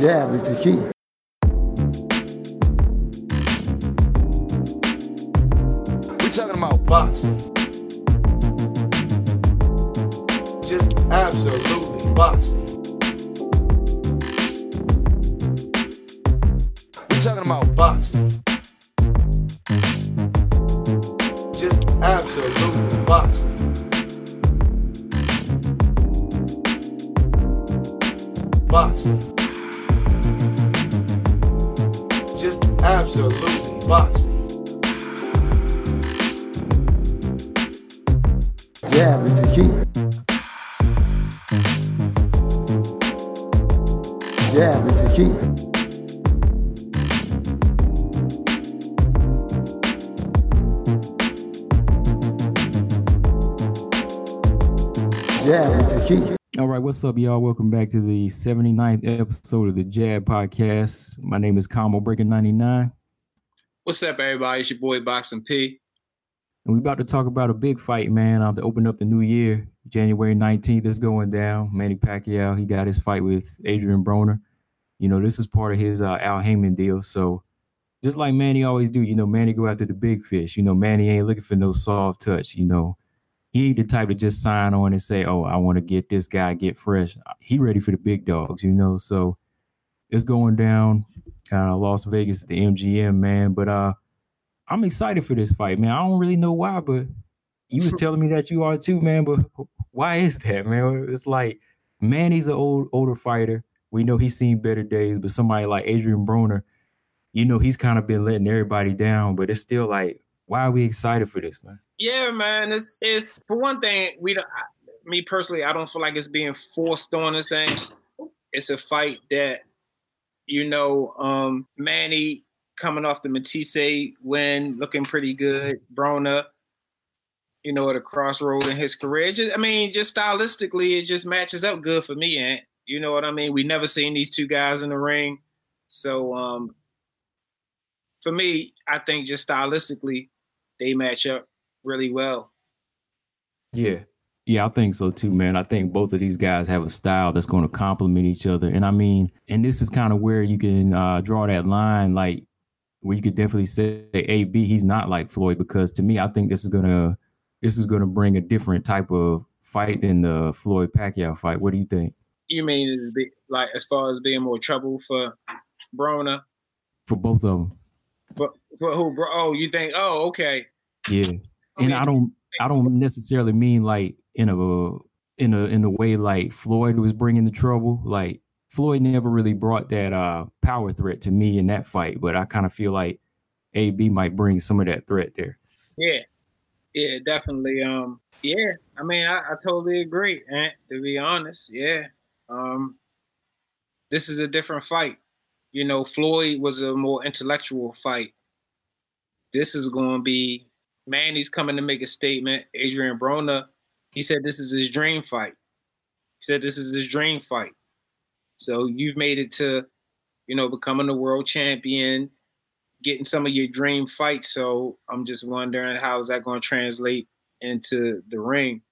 Jab is the key. We talking about boxing. Just absolutely boxing. We talking about boxing. Just absolutely boxing. Boxing. Absolutely boxing. Jab is the key. Jab is the key. Jab is the key. All right, what's up, y'all? Welcome back to the 79th episode of the Jab Podcast. My name is Combo Breaker 99, What's up, everybody? It's your boy Boxing P. and we about to talk about a big fight, man. Um, to open up the new year, January 19th is going down. Manny Pacquiao, he got his fight with Adrian Broner. You know, this is part of his uh, Al Haymon deal. So, just like Manny always do, you know, Manny go after the big fish. You know, Manny ain't looking for no soft touch. You know, he ain't the type to just sign on and say, "Oh, I want to get this guy, get fresh." He ready for the big dogs, you know. So it's going down, uh, Las Vegas at the MGM, man. But uh, I'm excited for this fight, man. I don't really know why, but you was telling me that you are too, man. But why is that, man? It's like Manny's an old older fighter. We know he's seen better days, but somebody like Adrian Broner, you know, he's kind of been letting everybody down. But it's still like, why are we excited for this, man? Yeah, man. It's it's for one thing, we don't I- me personally, I don't feel like it's being forced on us saying it's a fight that, you know, um Manny coming off the Matthysse win, looking pretty good. Broner, you know, at a crossroad in his career. Just, I mean, just stylistically, it just matches up good for me, Ant. You know what I mean? We never seen these two guys in the ring. So um for me, I think just stylistically, they match up really well. Yeah. Yeah, I think so too, man. I think both of these guys have a style that's going to complement each other. And I mean, and this is kind of where you can uh, draw that line, like where you could definitely say AB, he's not like Floyd, because to me, I think this is gonna this is gonna bring a different type of fight than the Floyd Pacquiao fight. What do you think? You mean like as far as being more trouble for Broner? For both of them. But for who? Bro? Oh, you think? Oh, okay. Yeah. And I don't I don't necessarily mean like in a in a in a way like Floyd was bringing the trouble. Like Floyd never really brought that uh power threat to me in that fight, but I kind of feel like AB might bring some of that threat there. Yeah, yeah, definitely. Um, yeah. I mean, I, I totally agree. And to be honest, yeah. Um, this is a different fight. You know, Floyd was a more intellectual fight. This is going to be Manny's coming to make a statement. Adrian Broner, he said this is his dream fight. He said this is his dream fight. So you've made it to, you know, becoming a world champion, getting some of your dream fights. So I'm just wondering how is that going to translate into the ring.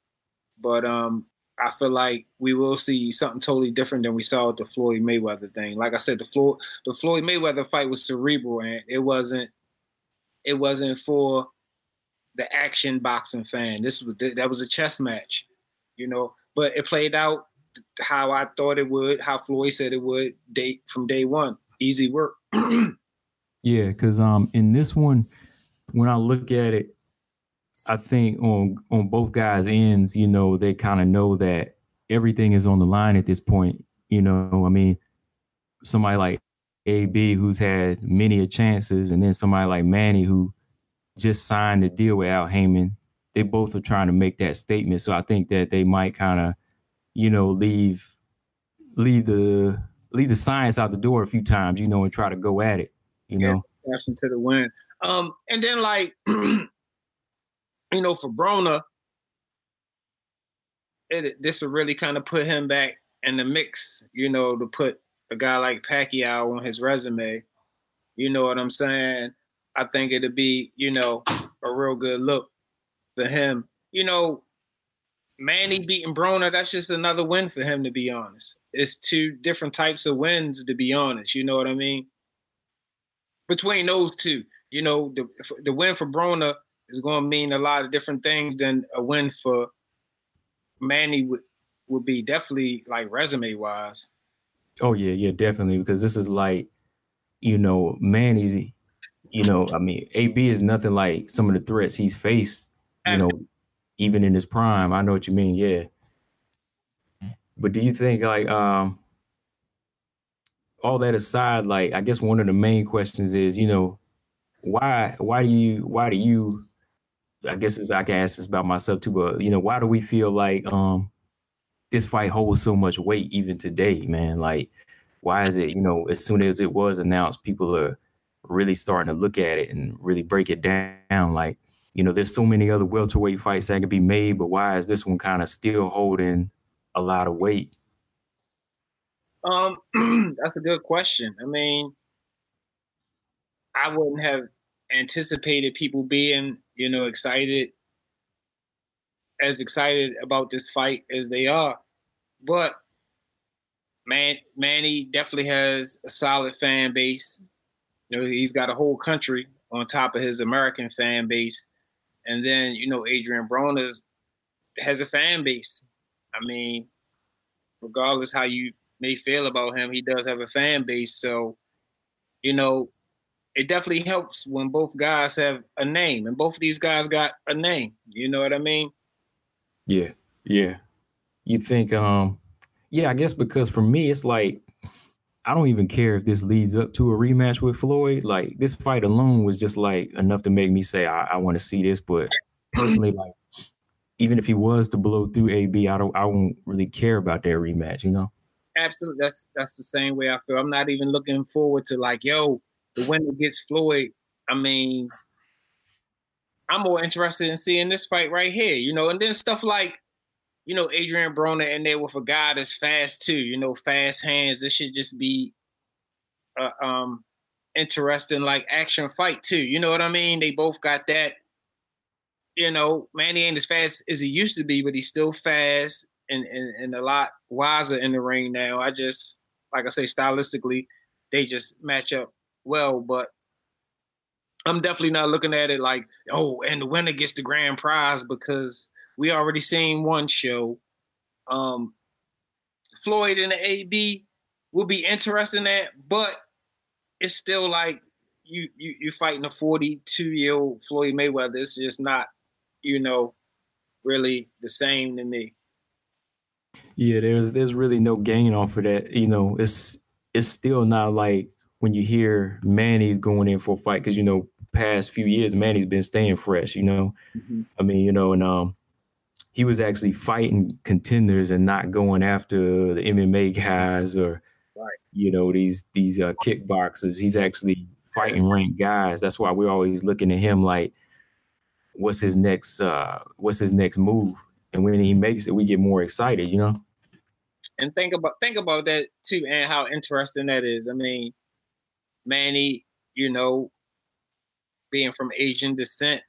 But um, I feel like we will see something totally different than we saw with the Floyd Mayweather thing. Like I said, the Floyd the Floyd Mayweather fight was cerebral and it wasn't it wasn't for the action boxing fan. This was that was a chess match, you know. But it played out how I thought it would, how Floyd said it would day from day one. Easy work. Yeah, because um in this one, when I look at it, I think on on both guys' ends, you know, they kind of know that everything is on the line at this point. You know, I mean, somebody like AB who's had many a chances, and then somebody like Manny who just signed the deal with Al Haymon. They both are trying to make that statement. So I think that they might kind of, you know, leave leave the leave the science out the door a few times, you know, and try to go at it. You Yeah. know. passion to the wind. Um, and then like, you know, for Broner, it this will really kind of put him back in the mix. You know, to put a guy like Pacquiao on his resume. You know what I'm saying? I think it'd be, you know, a real good look for him. You know, Manny beating Broner, that's just another win for him, to be honest. It's two different types of wins, to be honest. You know what I mean? Between those two, you know, the the win for Broner is going to mean a lot of different things than a win for Manny would would be definitely like resume wise. Oh yeah, yeah, definitely. Because this is like, you know, Manny's, you know, I mean, AB is nothing like some of the threats he's faced, you know, even in his prime. I know what you mean, yeah. But do you think like um all that aside, like I guess one of the main questions is, you know, why why do you why do you I guess as I can ask this about myself too, but you know, why do we feel like um this fight holds so much weight even today, man? Like, why is it, you know, as soon as it was announced, people are really starting to look at it and really break it down. Like, you know, there's so many other welterweight fights that could be made, but why is this one kind of still holding a lot of weight? Um, that's a good question. I mean, I wouldn't have anticipated people being, you know, excited as excited about this fight as they are. But man, Manny definitely has a solid fan base. You know, he's got a whole country on top of his American fan base. And then, you know, Adrian Broner has a fan base. I mean, regardless how you may feel about him, he does have a fan base. So, you know, it definitely helps when both guys have a name, and both of these guys got a name. You know what I mean? Yeah, yeah. You think, um, yeah, I guess because for me, it's like I don't even care if this leads up to a rematch with Floyd. Like this fight alone was just like enough to make me say I, I want to see this. But personally, like even if he was to blow through AB, I don't I won't really care about that rematch. You know? Absolutely. That's that's the same way I feel. I'm not even looking forward to like, yo, the winner gets Floyd. I mean, I'm more interested in seeing this fight right here, you know, and then stuff like, you know, Adrian Broner in there with a guy that's fast too, you know, fast hands. This should just be a um interesting like action fight too. You know what I mean? They both got that. You know, Manny ain't as fast as he used to be, but he's still fast and, and, and a lot wiser in the ring now. I just like I say, stylistically, they just match up well, but I'm definitely not looking at it like, oh, and the winner gets the grand prize because we already seen one show. Um, Floyd and the AB will be interesting at, but it's still like you you you fighting a 42 year old Floyd Mayweather. It's just not, you know, really the same to me. Yeah, there's there's really no gain off of that. You know, it's it's still not like when you hear Manny's going in for a fight because you know past few years Manny's been staying fresh. You know, mm-hmm. I mean you know and um he was actually fighting contenders and not going after the MMA guys or right. you know these these uh, kickboxers. He's actually fighting ranked guys. That's why we're always looking at him like, what's his next uh what's his next move? And when he makes it, we get more excited. You know. And think about think about that too, and how interesting that is. I mean, Manny, you know, being from Asian descent,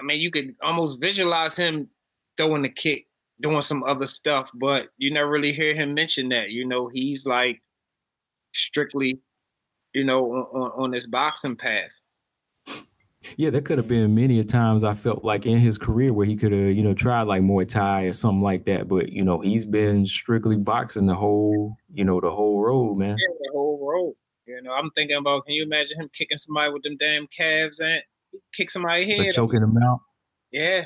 I mean, you could almost visualize him throwing the kick, doing some other stuff, but you never really hear him mention that. You know, he's like strictly, you know, on, on this boxing path. Yeah, there could have been many a times I felt like in his career where he could have, you know, tried like Muay Thai or something like that. But you know, he's been strictly boxing the whole, you know, the whole road, man. Yeah, the whole road. You know, I'm thinking about can you imagine him kicking somebody with them damn calves and kick somebody head, but choking them out. Yeah,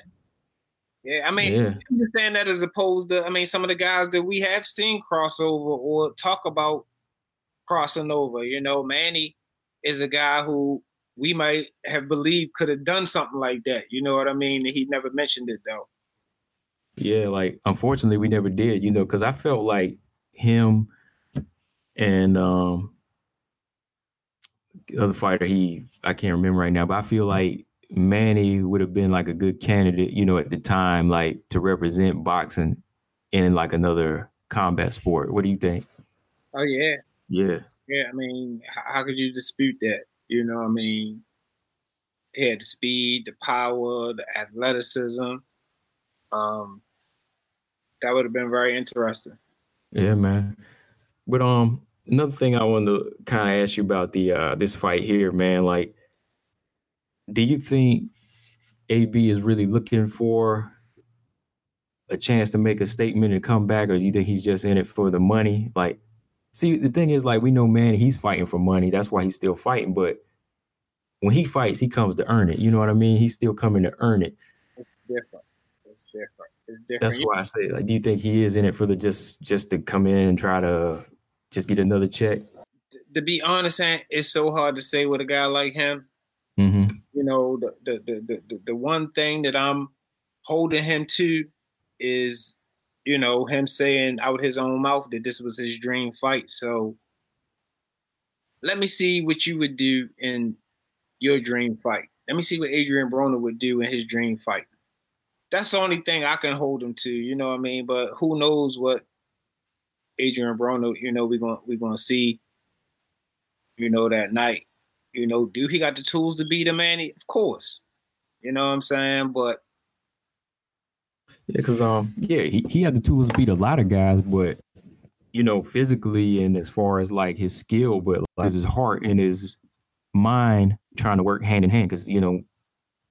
yeah. I mean, yeah. I'm just saying that as opposed to, I mean, some of the guys that we have seen crossover or talk about crossing over. You know, Manny is a guy who we might have believed could have done something like that. You know what I mean? He never mentioned it though. Yeah, like unfortunately we never did, you know, because I felt like him and um other fighter, he I can't remember right now, but I feel like Manny would have been like a good candidate, you know, at the time, like to represent boxing in like another combat sport. What do you think? Oh yeah, yeah, yeah. I mean, how could you dispute that? You know, I mean, he had the speed, the power, the athleticism. Um, that would have been very interesting. Yeah, man. But um, another thing I wanted to kind of ask you about the uh this fight here, man. Like, do you think AB is really looking for a chance to make a statement and come back, or do you think he's just in it for the money? Like, see, the thing is, like, we know, man, he's fighting for money. That's why he's still fighting. But when he fights, he comes to earn it. You know what I mean? He's still coming to earn it. It's different. It's different. It's different. That's why I say, like, do you think he is in it for the just just to come in and try to just get another check? to be honest, it's so hard to say with a guy like him. Mm-hmm. You know, the the the the, the, the one thing that I'm holding him to is, you know, him saying out his own mouth that this was his dream fight. So let me see what you would do in your dream fight. Let me see what Adrian Broner would do in his dream fight. That's the only thing I can hold him to, you know what I mean? But who knows what Adrian Broner, you know, we're gonna we're gonna see, you know, that night. You know, do he got the tools to beat a man? Of course. You know what I'm saying? But Yeah, because um, yeah, he, he had the tools to beat a lot of guys, but you know, physically and as far as like his skill, but like his heart and his mind trying to work hand in hand. Because you know,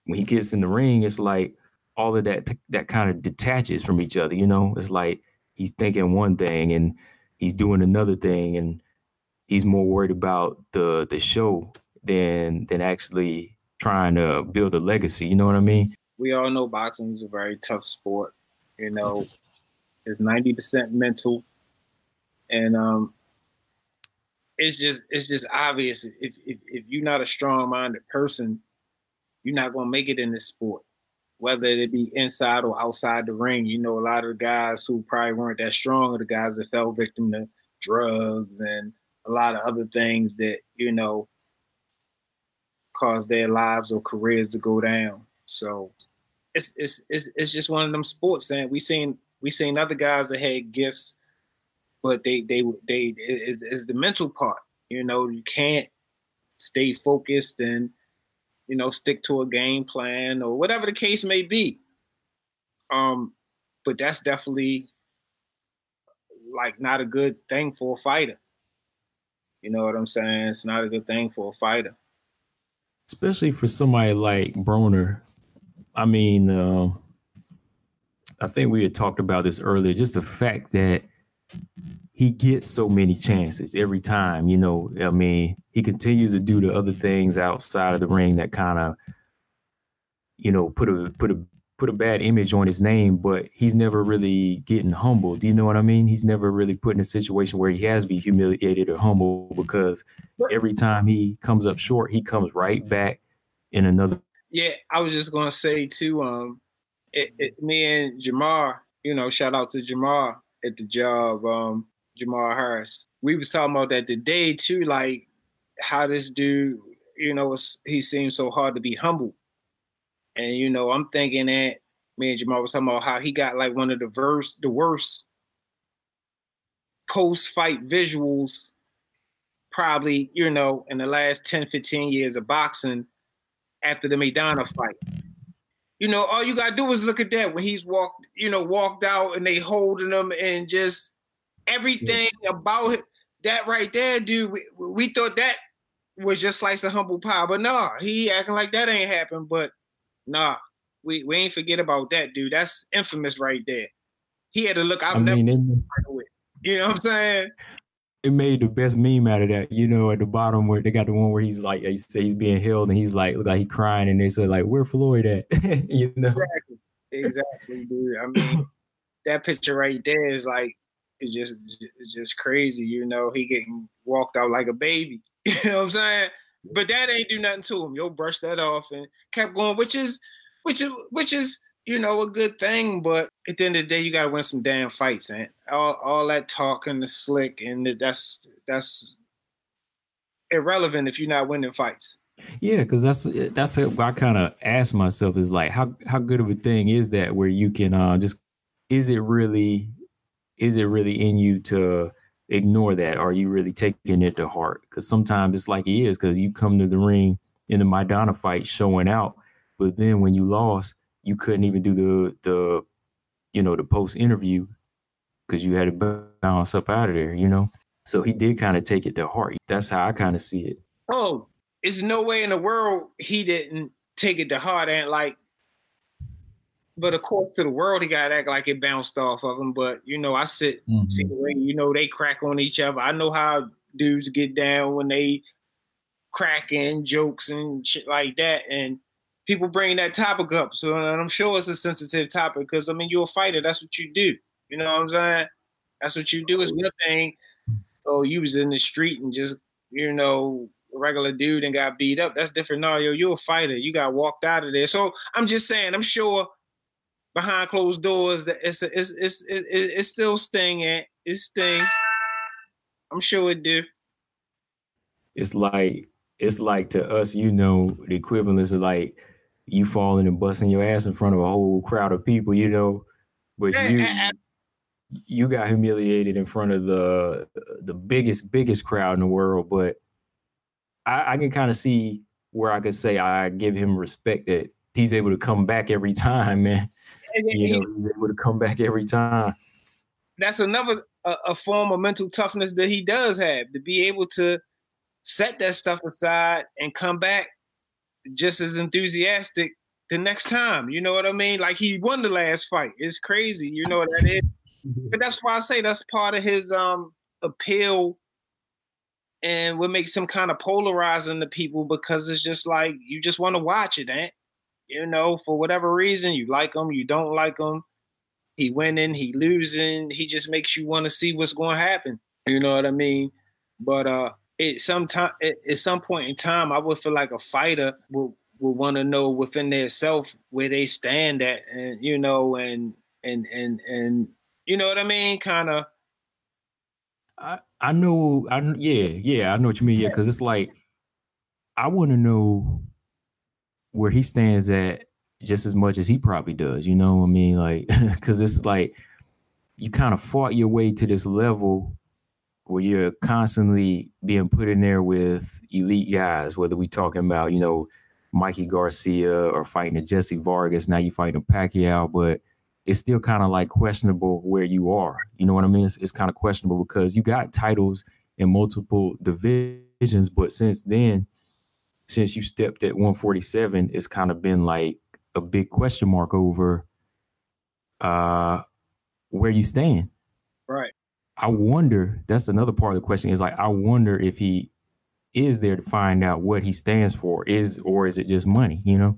when he gets in the ring, it's like all of that that kind of detaches from each other. You know, it's like he's thinking one thing and he's doing another thing, and he's more worried about the the show than than actually trying to build a legacy. You know what I mean? we all know boxing is a very tough sport. You know, it's ninety percent mental, and um, it's just it's just obvious if if, if you're not a strong minded person, you're not gonna make it in this sport. Whether it be inside or outside the ring, you know, a lot of the guys who probably weren't that strong are the guys that fell victim to drugs and a lot of other things that you know caused their lives or careers to go down. So it's it's it's, it's just one of them sports, and we seen we seen other guys that had gifts, but they they they is is the mental part. You know, you can't stay focused and you know stick to a game plan or whatever the case may be. Um, but that's definitely like not a good thing for a fighter. You know what I'm saying? It's not a good thing for a fighter. especially for somebody like Broner. I mean, uh, I think we had talked about this earlier. Just the fact that he gets so many chances every time. You know, I mean, he continues to do the other things outside of the ring that kind of, you know, put a put a put a bad image on his name. But he's never really getting humbled. Do you know what I mean? He's never really put in a situation where he has to be humiliated or humbled because every time he comes up short, he comes right back in another. Yeah, I was just gonna say too. Um, it, it, me and Jamar, you know, shout out to Jamar at the job. Um, Jamar Harris. We was talking about that today too, like how this dude, you know, he seems so hard to be humble. And you know, I'm thinking that me and Jamar was talking about how he got like one of the verse, the worst post-fight visuals, probably, you know, in the last 10, 15 years of boxing after the Maidana fight. You know, all you gotta do is look at that when he's walked, you know, walked out and they holding him and just everything about that right there, dude. We, we thought that was just slice of humble pie, but nah, he acting like that ain't happened. But nah, we we ain't forget about that, dude. That's infamous right there. He had to look. I've I never, mean, it, you know what I'm saying? it made the best meme out of that. You know, at the bottom where they got the one where he's like, he say he's being held and he's like, like he crying, and they said like, where Floyd at? you know, Exactly, exactly, dude. I mean, that picture right there is like it's just it's just crazy. You know, he getting walked out like a baby. You know what I'm saying? But that ain't do nothing to him. Yo, brush that off and kept going, which is which is which is you know a good thing. But at the end of the day, you gotta win some damn fights, and all all that talk and the slick, and that's that's irrelevant if you're not winning fights. yeah, because that's that's what I kind of ask myself is like, how how good of a thing is that where you can uh, just is it really is it really in you to ignore that? Are you really taking it to heart? Because sometimes it's like he is, because you come to the ring in the Maidana fight showing out, but then when you lost, you couldn't even do the the you know, the post interview because you had to bounce up out of there, you know. So he did kind of take it to heart. That's how I kind of see it. Oh, it's no way in the world he didn't take it to heart and like. But of course, to the world, he got to act like it bounced off of him. But you know, I sit Mhm. see the way you know they crack on each other. I know how dudes get down when they cracking jokes and shit like that, and people bring that topic up. So I'm sure it's a sensitive topic because I mean you're a fighter. That's what you do. You know what I'm saying? That's what you do. Is one thing. Oh, you was in the street and just you know regular dude and got beat up. That's different. No, yo, you're a fighter. You got walked out of there. So I'm just saying. I'm sure behind closed doors that it's it's it's it, it, it's still sting. At it's sting. I'm sure it do. It's like it's like to us, you know, the equivalence of like you falling and busting your ass in front of a whole crowd of people, you know. But Yeah, you I- I- you got humiliated in front of the the biggest biggest crowd in the world. But I, I can kind of see where I could say I give him respect that he's able to come back every time, man. You know, he's able to come back every time. that's another a, a form of mental toughness that he does have to be able to set that stuff aside and come back just as enthusiastic the next time. You know what I mean? Like he won the last fight. It's crazy. You know what that is? But that's why I say that's part of his um appeal and what makes him kind of polarizing to people because it's just like you just want to watch it, eh? You know, for whatever reason, you like him, you don't like him. He winning, he losing. He just makes you want to see what's going to happen. You know what I mean? But uh, it sometime at, at some point in time, I would feel like a fighter would would want to know within their self where they stand at, and you know, and and and and you know what I mean? Kind of. I I know I yeah yeah I know what you mean yeah because it's like I want to know where he stands at just as much as he probably does. You know what I mean? Like because it's like you kind of fought your way to this level where you're constantly being put in there with elite guys, whether we talking about you know Mikey Garcia or fighting a Jesse Vargas. Now you fighting a Pacquiao, but it's still kind of like questionable where you are. You know what I mean? It's, it's kind of questionable because you got titles in multiple divisions, but since then, since you stepped at 147, it's kind of been like a big question mark over uh where you stand. Right. I wonder, that's another part of the question is like I wonder if he is there to find out what he stands for, is or is it just money, you know?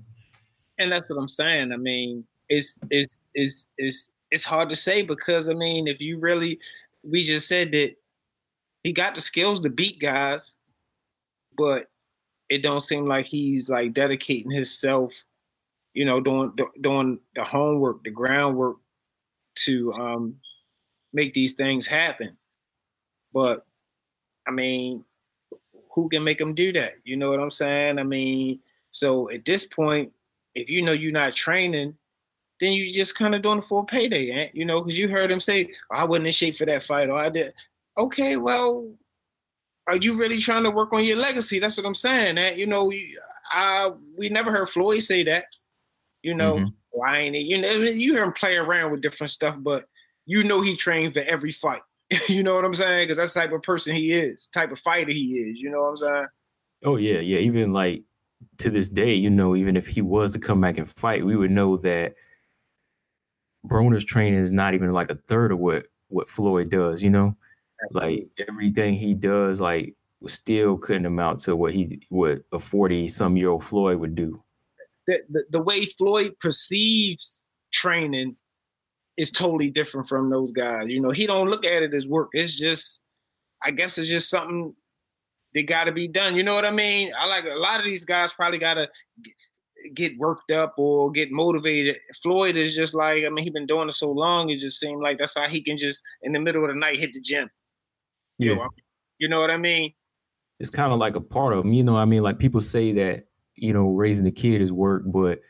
And that's what I'm saying. I mean, it's it's it's it's it's hard to say because I mean, if you really, we just said that he got the skills to beat guys, but it don't seem like he's like dedicating himself, you know, doing doing the homework, the groundwork to um make these things happen. But I mean, who can make him do that? You know what I'm saying? I mean, so at this point, if you know you're not training, then you just kind of doing it for a payday, eh? you know, because you heard him say, oh, I wasn't in shape for that fight, or I did. Okay, well, are you really trying to work on your legacy? That's what I'm saying. Eh? You know, I we never heard Floyd say that. You know, Mhm. why ain't it? You know, you hear him play around with different stuff, but you know he trained for every fight. you know what I'm saying? Because that's the type of person he is, type of fighter he is. You know what I'm saying? Oh yeah, yeah. Even like to this day, you know, even if he was to come back and fight, we would know that Broner's training is not even like a third of what what Floyd does. You know, like everything he does, like still couldn't amount to what he what a forty some year old Floyd would do. the, the, the way Floyd perceives training is totally different from those guys. You know, he don't look at it as work. It's just, I guess it's just something that got to be done. You know what I mean? I like a lot of these guys probably got to get worked up or get motivated. Floyd is just like, I mean, he been doing it so long. It just seemed like that's how he can just in the middle of the night hit the gym. You know, you know what I mean? it's kind of like a part of him. You know, I mean, like people say that you know raising a kid is work, but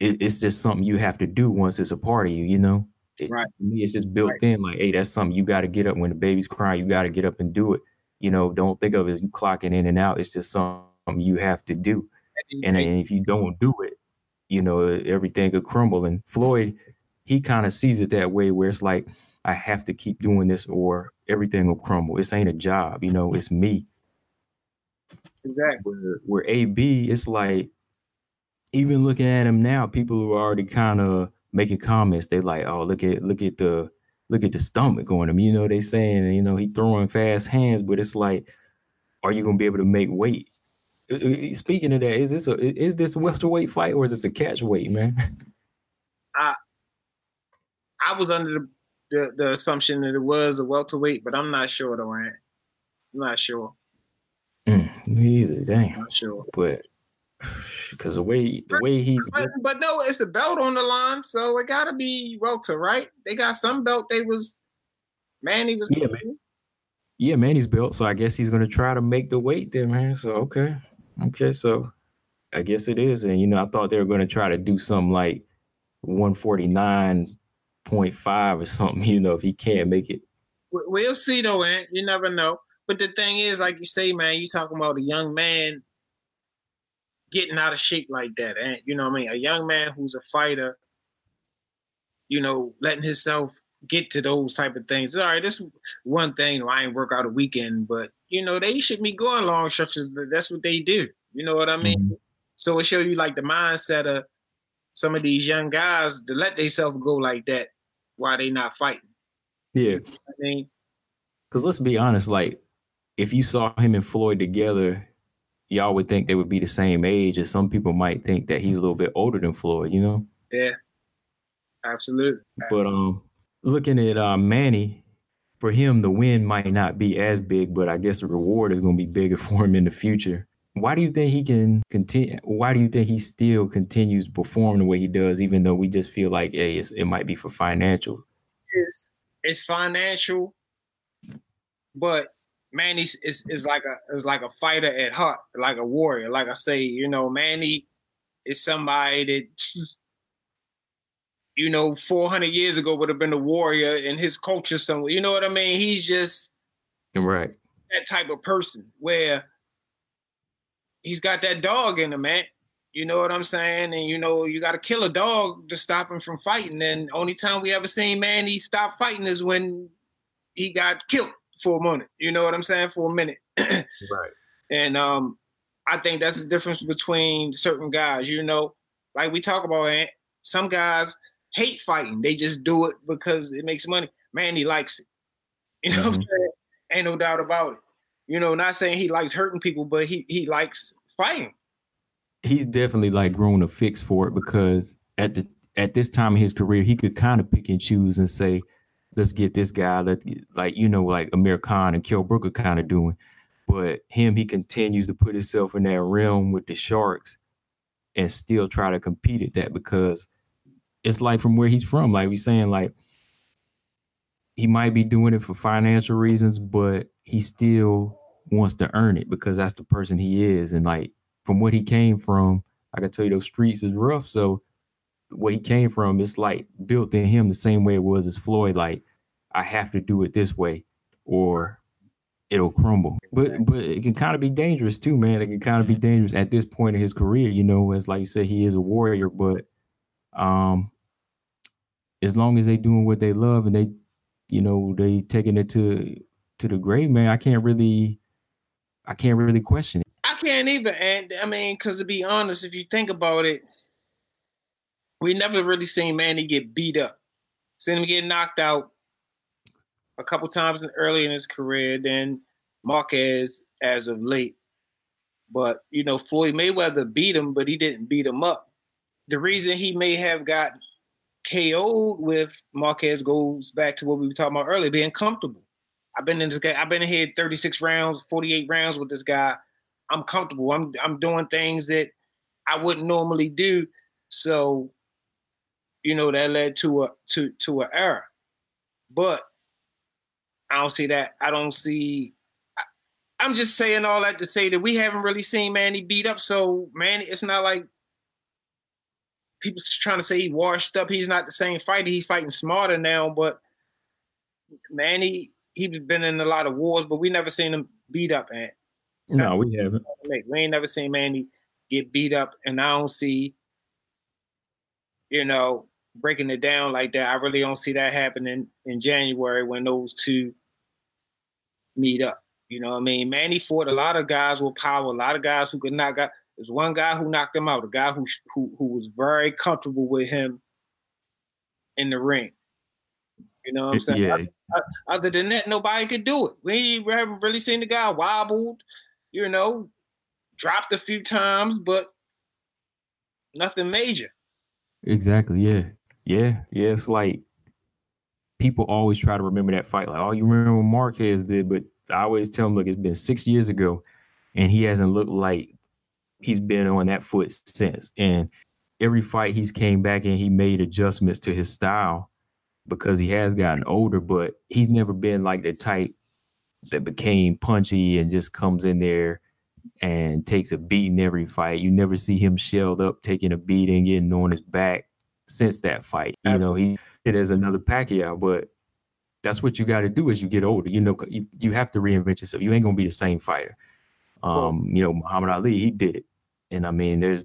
it, it's just something you have to do once it's a part of you. You know, It- Right. To me, it's just built Right. in. Like, hey, that's something you got to get up when the baby's crying. You got to get up and do it. You know, don't think of it as you clocking in and out. It's just something you have to do. And, and if you don't do it, you know, everything could crumble. And Floyd, he kind of sees it that way where it's like I have to keep doing this or everything will crumble. This ain't a job, you know, it's me. Exactly. Where, where AB, it's like even looking at him now, people who are already kind of making comments, they like, oh, look at look at the look at the stomach on him. You know, they saying, you know, he throwing fast hands, but it's like, are you gonna be able to make weight? Uh, uh, Speaking of that, is this a is this a welterweight fight or is this a catch weight, man? I I was under the, the, the assumption that it was a welterweight, but I'm not sure though. I'm not sure. Mm, me either, damn. Not sure. But because the way the way he's But, but no, it's a belt on the line, so it gotta be welter, right? They got some belt they was Manny was Yeah, man. yeah, man, he's built, so I guess he's gonna try to make the weight then, man. So okay, okay, so I guess it is, and you know, I thought they were gonna try to do something like one forty nine point five or something. You know, if he can't make it, We- We'll see though, Ant. You never know. But the thing is, like you say, man, you talking about a young man getting out of shape like that, and you know what I mean? A young man who's a fighter, you know, letting himself get to those type of things. All right, this one thing. you know, I ain't work out a weekend, but you know, they should be going long stretches. That's what they do. You know what I mean? Mm-hmm. So it show you like the mindset of some of these young guys to let themselves go like that while they not fighting. yeah. I mean, Because let's be honest, like if you saw him and Floyd together, y'all would think they would be the same age, and some people might think that he's a little bit older than Floyd. You know. yeah, absolutely. But um, looking at uh, Manny, for him the win might not be as big, but I guess the reward is going to be bigger for him in the future. Why do you think he can continue? Why do you think he still continues performing the way he does, even though we just feel like, hey, it's, it might be for financial? it's it's financial, but Manny is, is is like a is like a fighter at heart, like a warrior. Like I say, you know, Manny is somebody that you know 400 years ago would have been a warrior in his culture somewhere. You know what I mean? He's just Right. that type of person where he's got that dog in him, man. You know what I'm saying? And you know, you got to kill a dog to stop him from fighting. And only time we ever seen Manny stop fighting is when he got killed for a minute. You know what I'm saying? For a minute. Right. And um, I think that's the difference between certain guys. You know, like we talk about, some guys hate fighting. They just do it because it makes money. Manny likes it. You know what I'm Mhm. saying? Ain't no doubt about it. You know, not saying he likes hurting people, but he he likes fighting. he's definitely like grown a fix for it because at the at this time in his career, he could kind of pick and choose and say, "Let's get this guy." Let like you know, like Amir Khan and Kell Brook are kind of doing. But him, he continues to put himself in that realm with the Sharks and still try to compete at that because it's like from where he's from. Like we saying, like he might be doing it for financial reasons, but he still wants to earn it because that's the person he is. And like from what he came from, I can tell you those streets is rough. So where he came from, it's like built in him the same way it was as Floyd. Like I have to do it this way, or it'll crumble. But but it can kind of be dangerous too, man. It can kind of be dangerous at this point in his career. You know, as like you said, he is a warrior, but um, as long as they doing what they love and they, you know, they taking it to to the grave, man. I can't really, I can't really question it. I can't even, and I mean, because to be honest, if you think about it, we never really seen Manny get beat up. Seen him get knocked out a couple times early in his career, then Marquez as of late. But you know, Floyd Mayweather beat him, but he didn't beat him up. The reason he may have got KO'd with Marquez goes back to what we were talking about earlier, being comfortable. I've been in this guy, I've been here 36 rounds, 48 rounds with this guy. I'm comfortable. I'm I'm doing things that I wouldn't normally do. So, you know, that led to a to to an error. But I don't see that. I don't see. I, I'm just saying all that to say that we haven't really seen Manny beat up. So Manny, it's not like people trying to say he washed up. He's not the same fighter. He's fighting smarter now. But Manny, he's been in a lot of wars, but we never seen him beat up. And No, we haven't. We ain't never seen Manny get beat up, and I don't see, you know, breaking it down like that. I really don't see that happening in January when those two meet up. You know what I mean? Manny fought a lot of guys with power, a lot of guys who could knock out. There's one guy who knocked him out, a guy who who who was very comfortable with him in the ring. You know what I'm saying? Yeah. Other, than that, nobody could do it. We haven't really seen the guy wobbled, you know, dropped a few times, but nothing major. Exactly. Yeah. Yeah. Yeah. It's like people always try to remember that fight. Like, oh, you remember what Marquez did, but I always tell them, look, it's been six years ago, and he hasn't looked like he's been on that foot since. And every fight he's came back and he made adjustments to his style because he has gotten older, but he's never been like the type that became punchy and just comes in there and takes a beating in every fight. You never see him shelled up, taking a beating, getting on his back since that fight. You know, he it is another Pacquiao, but that's what you got to do as you get older. You know, you, you have to reinvent yourself. You ain't gonna be the same fighter. Um, you know, Muhammad Ali, he did it, and I mean, there's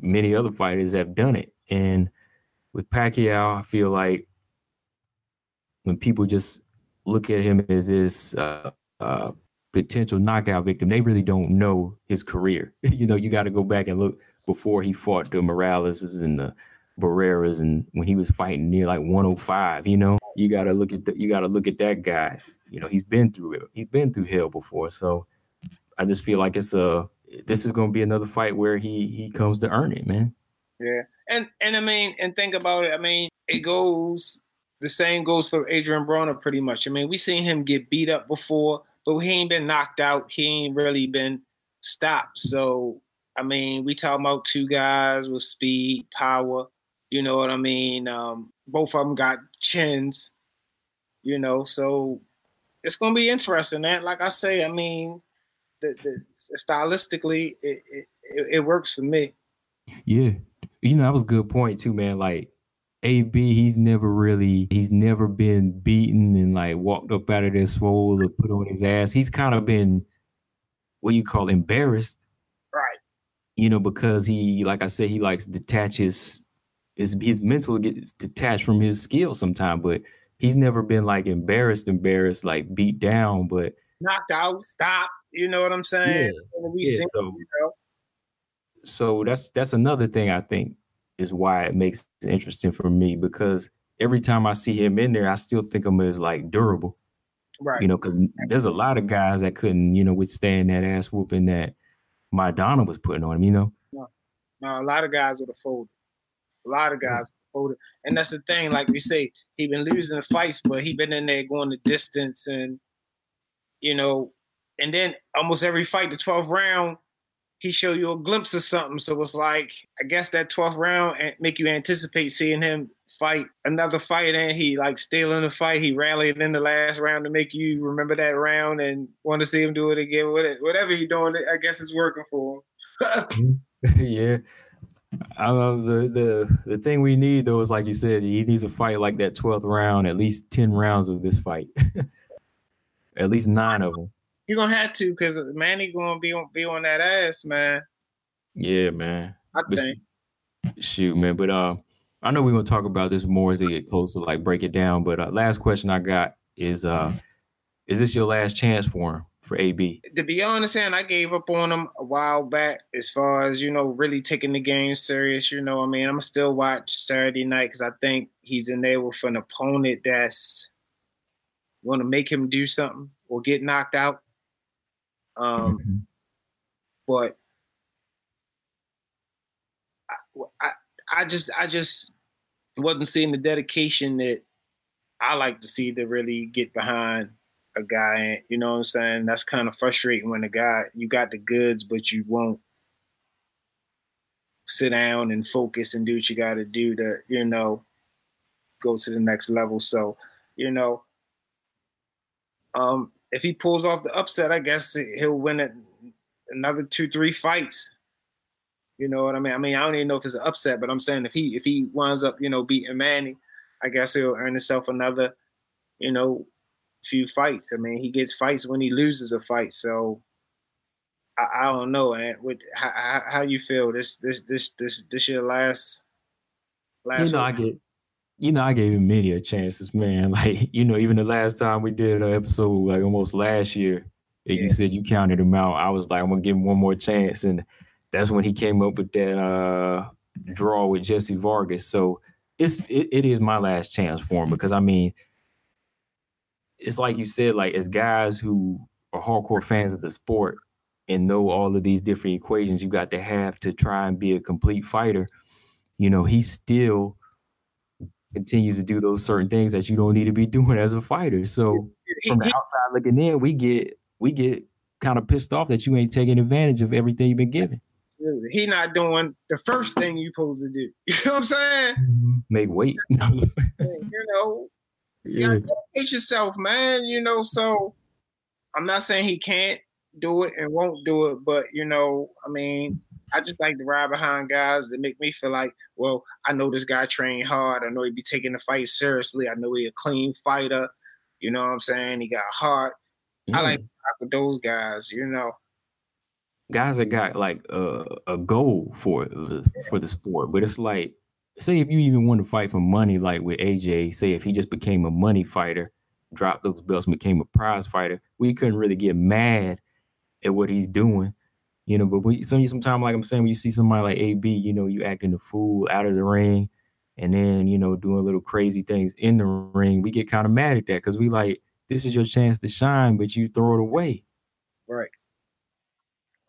many other fighters that have done it. And with Pacquiao, I feel like when people just look at him as this uh, uh, potential knockout victim, they really don't know his career. you know, you got to go back and look before he fought the Moraleses and the Barreras, and when he was fighting near like 105. You know, you got to look at the, you got to look at that guy. You know, he's been through it. He's been through hell before. So I just feel like it's a this is going to be another fight where he he comes to earn it, man. Yeah, and and I mean, and think about it. I mean, it goes the same goes for Adrian Broner pretty much. I mean, we seen him get beat up before, but he ain't been knocked out. He ain't really been stopped. So I mean, we talking about two guys with speed, power. You know what I mean? Um, both of them got chins. You know, so it's gonna be interesting. That, like I say, I mean, the, the stylistically, it, it it works for me. Yeah, you know that was a good point too, man. Like AB, he's never really, he's never been beaten and like walked up out of there swole or put on his ass. He's kind of been what you call embarrassed, Right. you know, because he, like I said, he likes to detach his his his mental gets detached from his skill sometime, but he's never been like embarrassed, embarrassed, like beat down. But Knocked out, stop. You know what I'm saying? Yeah, seen, so- you know, so that's that's another thing I think is why it makes it interesting for me because every time I see him in there, I still think of him as like durable. right. you know, because there's a lot of guys that couldn't, you know, withstand that ass whooping that Maidana was putting on him, you know. No, a lot of guys would have folded. A lot of guys folded. And that's the thing, like we say, he been losing the fights, but he been in there going the distance and you know, and then almost every fight, the 12th round, he show you a glimpse of something. So it's like, I guess that 12th round make you anticipate seeing him fight another fight and he like still in the fight. He rallied in the last round to make you remember that round and want to see him do it again. Whatever he doing, I guess it's working for him. Mm-hmm. yeah. I love the the the thing we need though is like you said, he needs a fight like that 12th round, at least 10 rounds of this fight. at least nine of them. He gonna have to because Manny gonna be on be on that ass, man. Yeah, man. I But think. shoot, man. But uh, I know we're gonna talk about this more as they get closer, like break it down. But uh, last question I got is uh, is this your last chance for him for AB? To be honest, and I gave up on him a while back as far as you know, really taking the game serious. You know, I mean, I'm still watch Saturday night because I think he's in there with an opponent that's want to make him do something or get knocked out. Um, Mhm. but I, I, I just, I just wasn't seeing the dedication that I like to see to really get behind a guy. You know what I'm saying? That's kind of frustrating when a guy you got the goods, but you won't sit down and focus and do what you got to do to, you know, go to the next level. So, you know, um, if he pulls off the upset, I guess he'll win it another two, three fights. You know what I mean? I mean, I don't even know if it's an upset, but I'm saying if he if he winds up, you know, beating Manny, I guess he'll earn himself another, you know, few fights. I mean, he gets fights when he loses a fight. So I, I don't know, man. What how, how, you feel? This this this this this your last last you know, I week. get, you know, I gave him many a chances, man. Like, you know, even the last time we did an episode, like almost last year, and Yeah. you said you counted him out. I was like, I'm gonna give him one more chance, and that's when he came up with that uh draw with Jesse Vargas. So it's it, it is my last chance for him because I mean, it's like you said, like as guys who are hardcore fans of the sport and know all of these different equations you got to have to try and be a complete fighter, you know, he still continues to do those certain things that you don't need to be doing as a fighter. So from the outside looking in, we get we get kind of pissed off that you ain't taking advantage of everything you've been given. he not doing the first thing you supposed to do. You know what I'm saying? Mm-hmm. Make weight. You know, you yeah. gotta dedicate yourself, man. You know, so I'm not saying he can't do it and won't do it, but you know, I mean, I just like to ride behind guys that make me feel like, well, I know this guy trained hard. I know he'd be taking the fight seriously. I know he a clean fighter. You know what I'm saying? He got heart. I mm. like with those guys. You know, guys that got like a, a goal for for the sport, but it's like say if you even want to fight for money, like with AJ, say if he just became a money fighter, dropped those belts, and became a prize fighter, we couldn't really get mad at what he's doing, you know. But we some sometimes, like I'm saying, when you see somebody like AB, you know, you acting the fool out of the ring, and then you know doing little crazy things in the ring, we get kind of mad at that because we like this is your chance to shine, but you throw it away. right?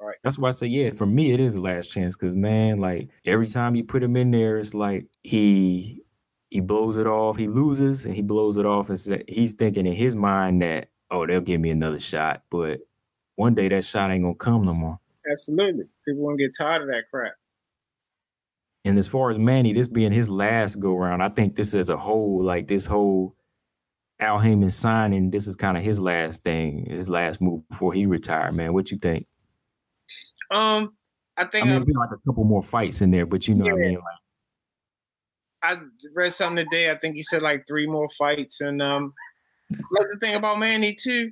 Right. That's why I say, yeah, for me, it is a last chance. Cause man, like every time you put him in there, it's like he he blows it off, he loses, and he blows it off, and say, he's thinking in his mind that oh, they'll give me another shot, but one day that shot ain't gonna come no more. Absolutely. People won't get tired of that crap. And as far as Manny, this being his last go round, I think this as a whole, like this whole Al Haymon signing, this is kind of his last thing, his last move before he retired. Man, what you think? Um, I think I mean, be like a couple more fights in there, but you know what I mean. Like, I read something today. I think he said like three more fights. And um, like the thing about Manny too,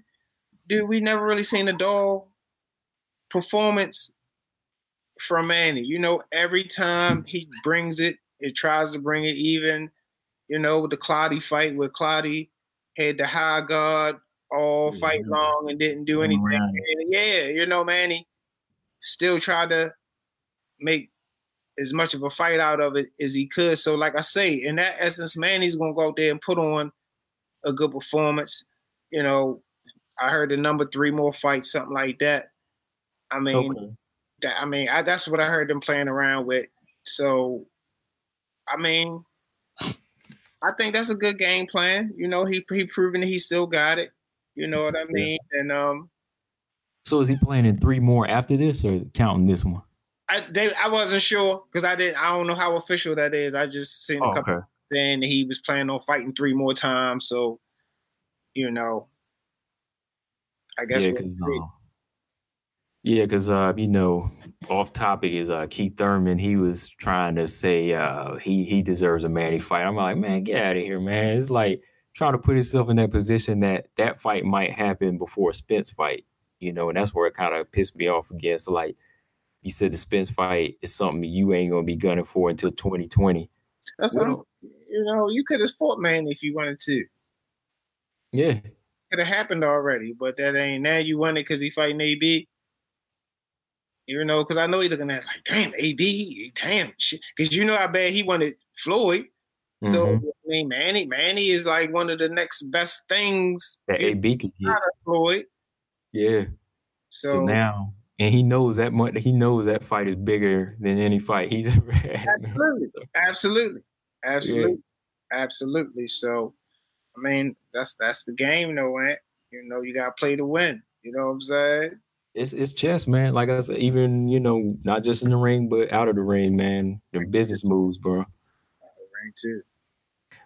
dude, we never really seen a dull performance from Manny. You know, every time he brings it, it tries to bring it even. You know, with the Clottey fight where Clottey had the high guard all fight Mhm. long and didn't do anything. Right. Yeah, you know, Manny still tried to make as much of a fight out of it as he could. So, like I say, in that essence, Manny's gonna go out there and put on a good performance. You know, I heard the number three more fights, something like that. I mean, okay. that I mean, I, that's what I heard them playing around with. So, I mean, I think that's a good game plan. You know, he he proven that he still got it. You know what I mean? And um, So is he planning three more after this, or counting this one? I they I wasn't sure because I didn't. I don't know how official that is. I just seen a couple okay. saying he was planning on fighting three more times. So, you know, I guess Yeah, we'll see. Yeah, because uh, you know, off topic is uh Keith Thurman. He was trying to say uh he he deserves a Manny fight. I'm like, man, get out of here, man. It's like trying to put himself in that position that that fight might happen before a Spence fight. You know, and that's where it kind of pissed me off again. So like. You said the Spence fight is something you ain't gonna be gunning for until 2020. That's what you know. You could have fought Manny if you wanted to. Yeah, Could have happened already, but that ain't now. You won it because he fighting AB. You know, because I know he looking at like, damn, AB, damn, shit. Because you know how bad he wanted Floyd. So Mhm. I mean, Manny, Manny is like one of the next best things that AB could get. Floyd. Yeah. So, So, now, and he knows that much. He knows that fight is bigger than any fight he's ever had. absolutely, absolutely, absolutely, absolutely. So, I mean, that's that's the game, though, Ant. You know, you gotta play to win. You know what I'm saying? It's it's chess, man. Like I said, even you know, not just in the ring, but out of the ring, man. The business moves, bro. Ring too.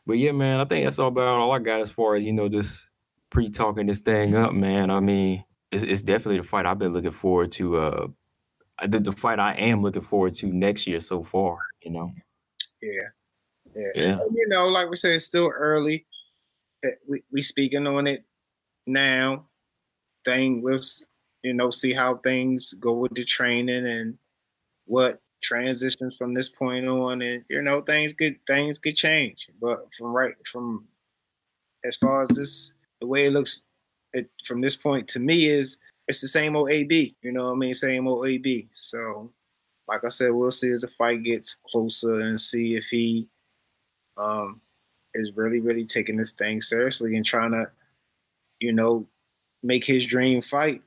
But yeah, man, I think that's all about all I got as far as you know, just pre talking this thing up, man. I mean, it's, it's definitely the fight I've been looking forward to. Uh, the, the fight I am looking forward to next year so far. You know, Yeah, yeah. yeah, you know, like we said, it's still early. Eh, We we speaking on it now. Thing with you know, see how things go with the training and what transitions from this point on, and you know things could things could change. But from right from as far as this, the way it looks it, from this point to me is it's the same old AB. You know what I mean? Same old AB. So, like I said, we'll see as the fight gets closer and see if he um, is really, really taking this thing seriously and trying to, you know, make his dream fight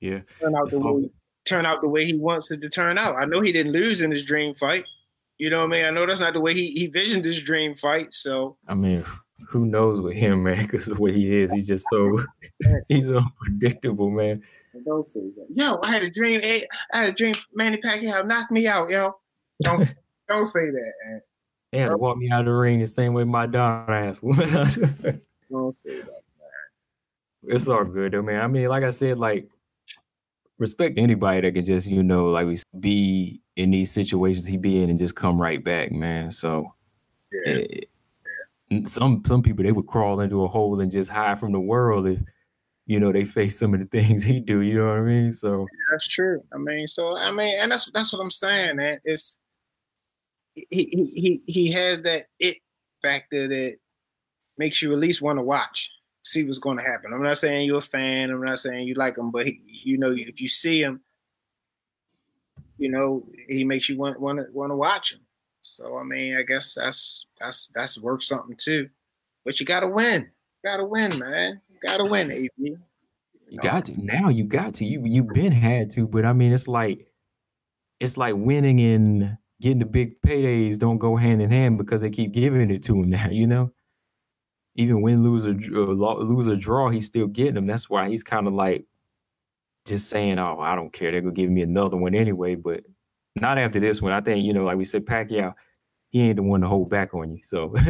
Yeah. turn out the way turn out the way he wants it to turn out. I know he didn't lose in his dream fight. You know what I mean? I know that's not the way he, he visioned his dream fight. So I mean, who knows with him, man? Because the way he is, he's just so he's unpredictable, man. don't say that. Yo, I had a dream. eh, I had a dream. Manny Pacquiao knocked me out. Yo, don't don't say that. Man. They had to walk me out of the ring the same way my daughter asked. Don't say that. Man. it's all good though, man. I mean, like I said, like respect anybody that can just, you know, like we be in these situations he be in and just come right back, man. So Yeah. eh, n- some some people they would crawl into a hole and just hide from the world if you know they face some of the things he do. You know what I mean? So That's true. I mean, so I mean, and that's that's what I'm saying, man. It's he he he he has that it factor that makes you at least want to watch, see what's going to happen. I'm not saying you're a fan. I'm not saying you like him, but he, you know, if you see him, you know, he makes you want want to want to watch him. So I mean, I guess that's that's that's worth something too. But you got to win. You got to win, man. You got to win, AB. You got to now. You got to. You You've been had to, but I mean, it's like it's like winning and getting the big paydays don't go hand in hand because they keep giving it to him now. You know, even win, lose or uh, lose or draw, he's still getting them. That's why he's kind of like just saying, "Oh, I don't care. They're gonna give me another one anyway." But not after this one. I think you know, like we said, Pacquiao, he ain't the one to hold back on you. So.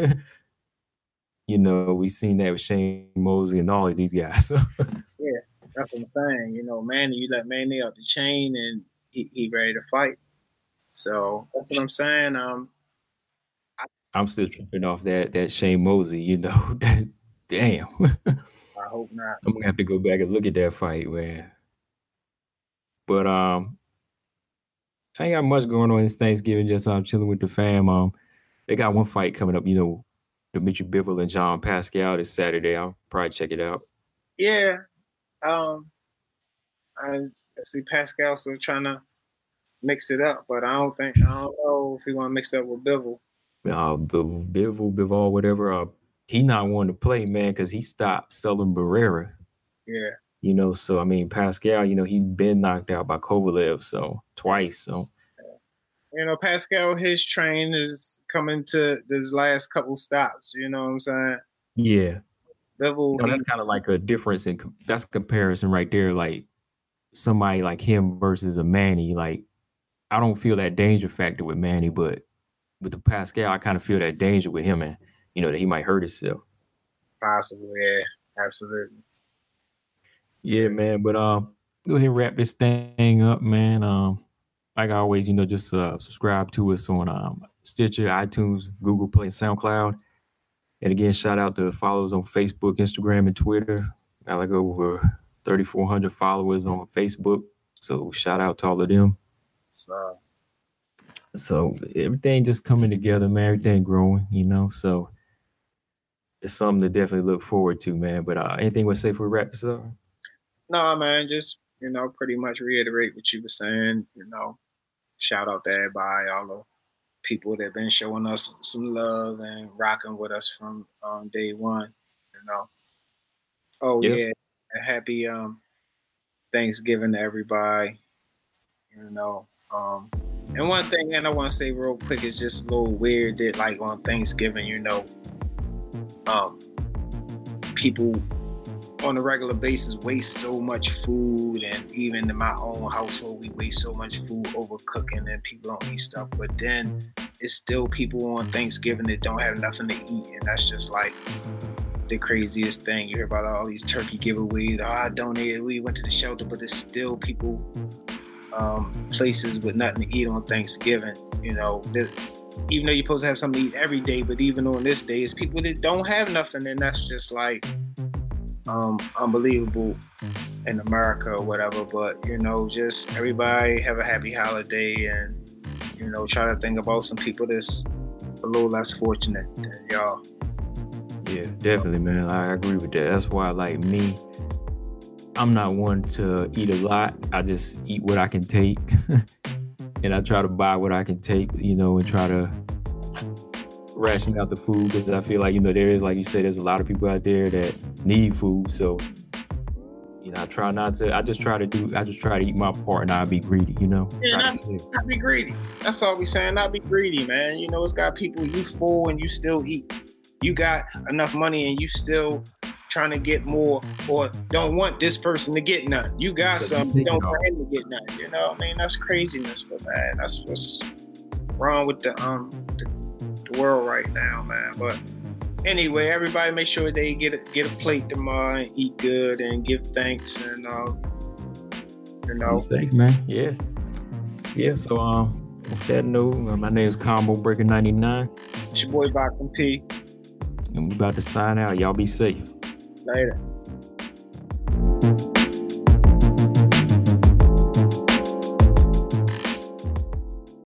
You know, we seen that with Shane Mosley and all of these guys. Yeah, that's what I'm saying. You know, Manny, you let Manny out the chain and he, he ready to fight. So that's what I'm saying. Um, I'm still tripping off that that Shane Mosley, you know. Damn. I hope not. I'm gonna have to go back and look at that fight, man. But um I ain't got much going on this Thanksgiving, just I'm chilling with the fam. Um they got one fight coming up, you know, Dimitri Bivol and John Pascal this Saturday. I'll probably check it out. Yeah. Um, I, I see Pascal still trying to mix it up, but I don't think I don't know if he want to mix it up with Bivol. Uh Biv- Bivol, Bivol, whatever. Uh he not wanting to play, man, because he stopped Sullivan Barrera. Yeah. You know, so I mean Pascal, you know, he been knocked out by Kovalev, so twice. So You know, Pascal, his train is coming to this last couple stops. You know what I'm saying? yeah. Bivol, No, he- that's kind of like a difference in that's comparison right there. Like somebody like him versus a Manny. Like I don't feel that danger factor with Manny, but with the Pascal, I kind of feel that danger with him, and you know that he might hurt himself. possible. Yeah, absolutely. Yeah, man. But um, go ahead and wrap this thing up, man. Um, like always, you know, just uh, subscribe to us on um Stitcher, iTunes, Google Play, and SoundCloud. And again, shout out to the followers on Facebook, Instagram, and Twitter. Got like over 3,400 followers on Facebook. So shout out to all of them. So So everything just coming together, man. Everything growing, you know. So it's something to definitely look forward to, man. But uh, anything we say for we wrap this up? no, man, just you know, pretty much reiterate what you were saying. You know, shout out to everybody, all the people that have been showing us some love and rocking with us from um, day one. You know. Oh Yeah. yeah, a happy um Thanksgiving to everybody. You know. Um, and one thing, and I want to say real quick, is just a little weird that like on Thanksgiving, you know, um, people on a regular basis waste so much food and even in my own household we waste so much food overcooking and people don't eat stuff. But then it's still people on thanksgiving that don't have nothing to eat and that's just like the craziest thing. You hear about all these turkey giveaways oh, i donated we went to the shelter but there's still people um, places with nothing to eat on thanksgiving you know that even though you're supposed to have something to eat every day but even on this day it's people that don't have nothing and that's just like um, unbelievable in America or whatever. But you know, just everybody have a happy holiday, and you know, try to think about some people that's a little less fortunate than y'all. Yeah, definitely, man. I agree with that. That's why, like me, I'm not one to eat a lot. I just eat what I can take, and I try to buy what I can take, you know, and try to ration out the food because I feel like you know there is, like you said, there's a lot of people out there that need food. So, you know, I try not to. I just try to do. I just try to eat my part, and not be greedy. You know. Yeah, not, not be greedy. That's all we saying. Not be greedy, man. You know, it's got people you full and you still eat. You got enough money and you still trying to get more, or don't want this person to get none. You got Because some, you you don't take it want him to get none. You know, what I mean, that's craziness, but man, that's what's wrong with the um the, the world right now, man. But anyway, everybody make sure they get a, get a plate tomorrow and eat good and give thanks and uh, you know. Be safe, man. Yeah. Yeah. So, um, with that note, uh, my name is Combo Breaker 99, It's your boy Boxing P. and we about to sign out. Y'all be safe. Later.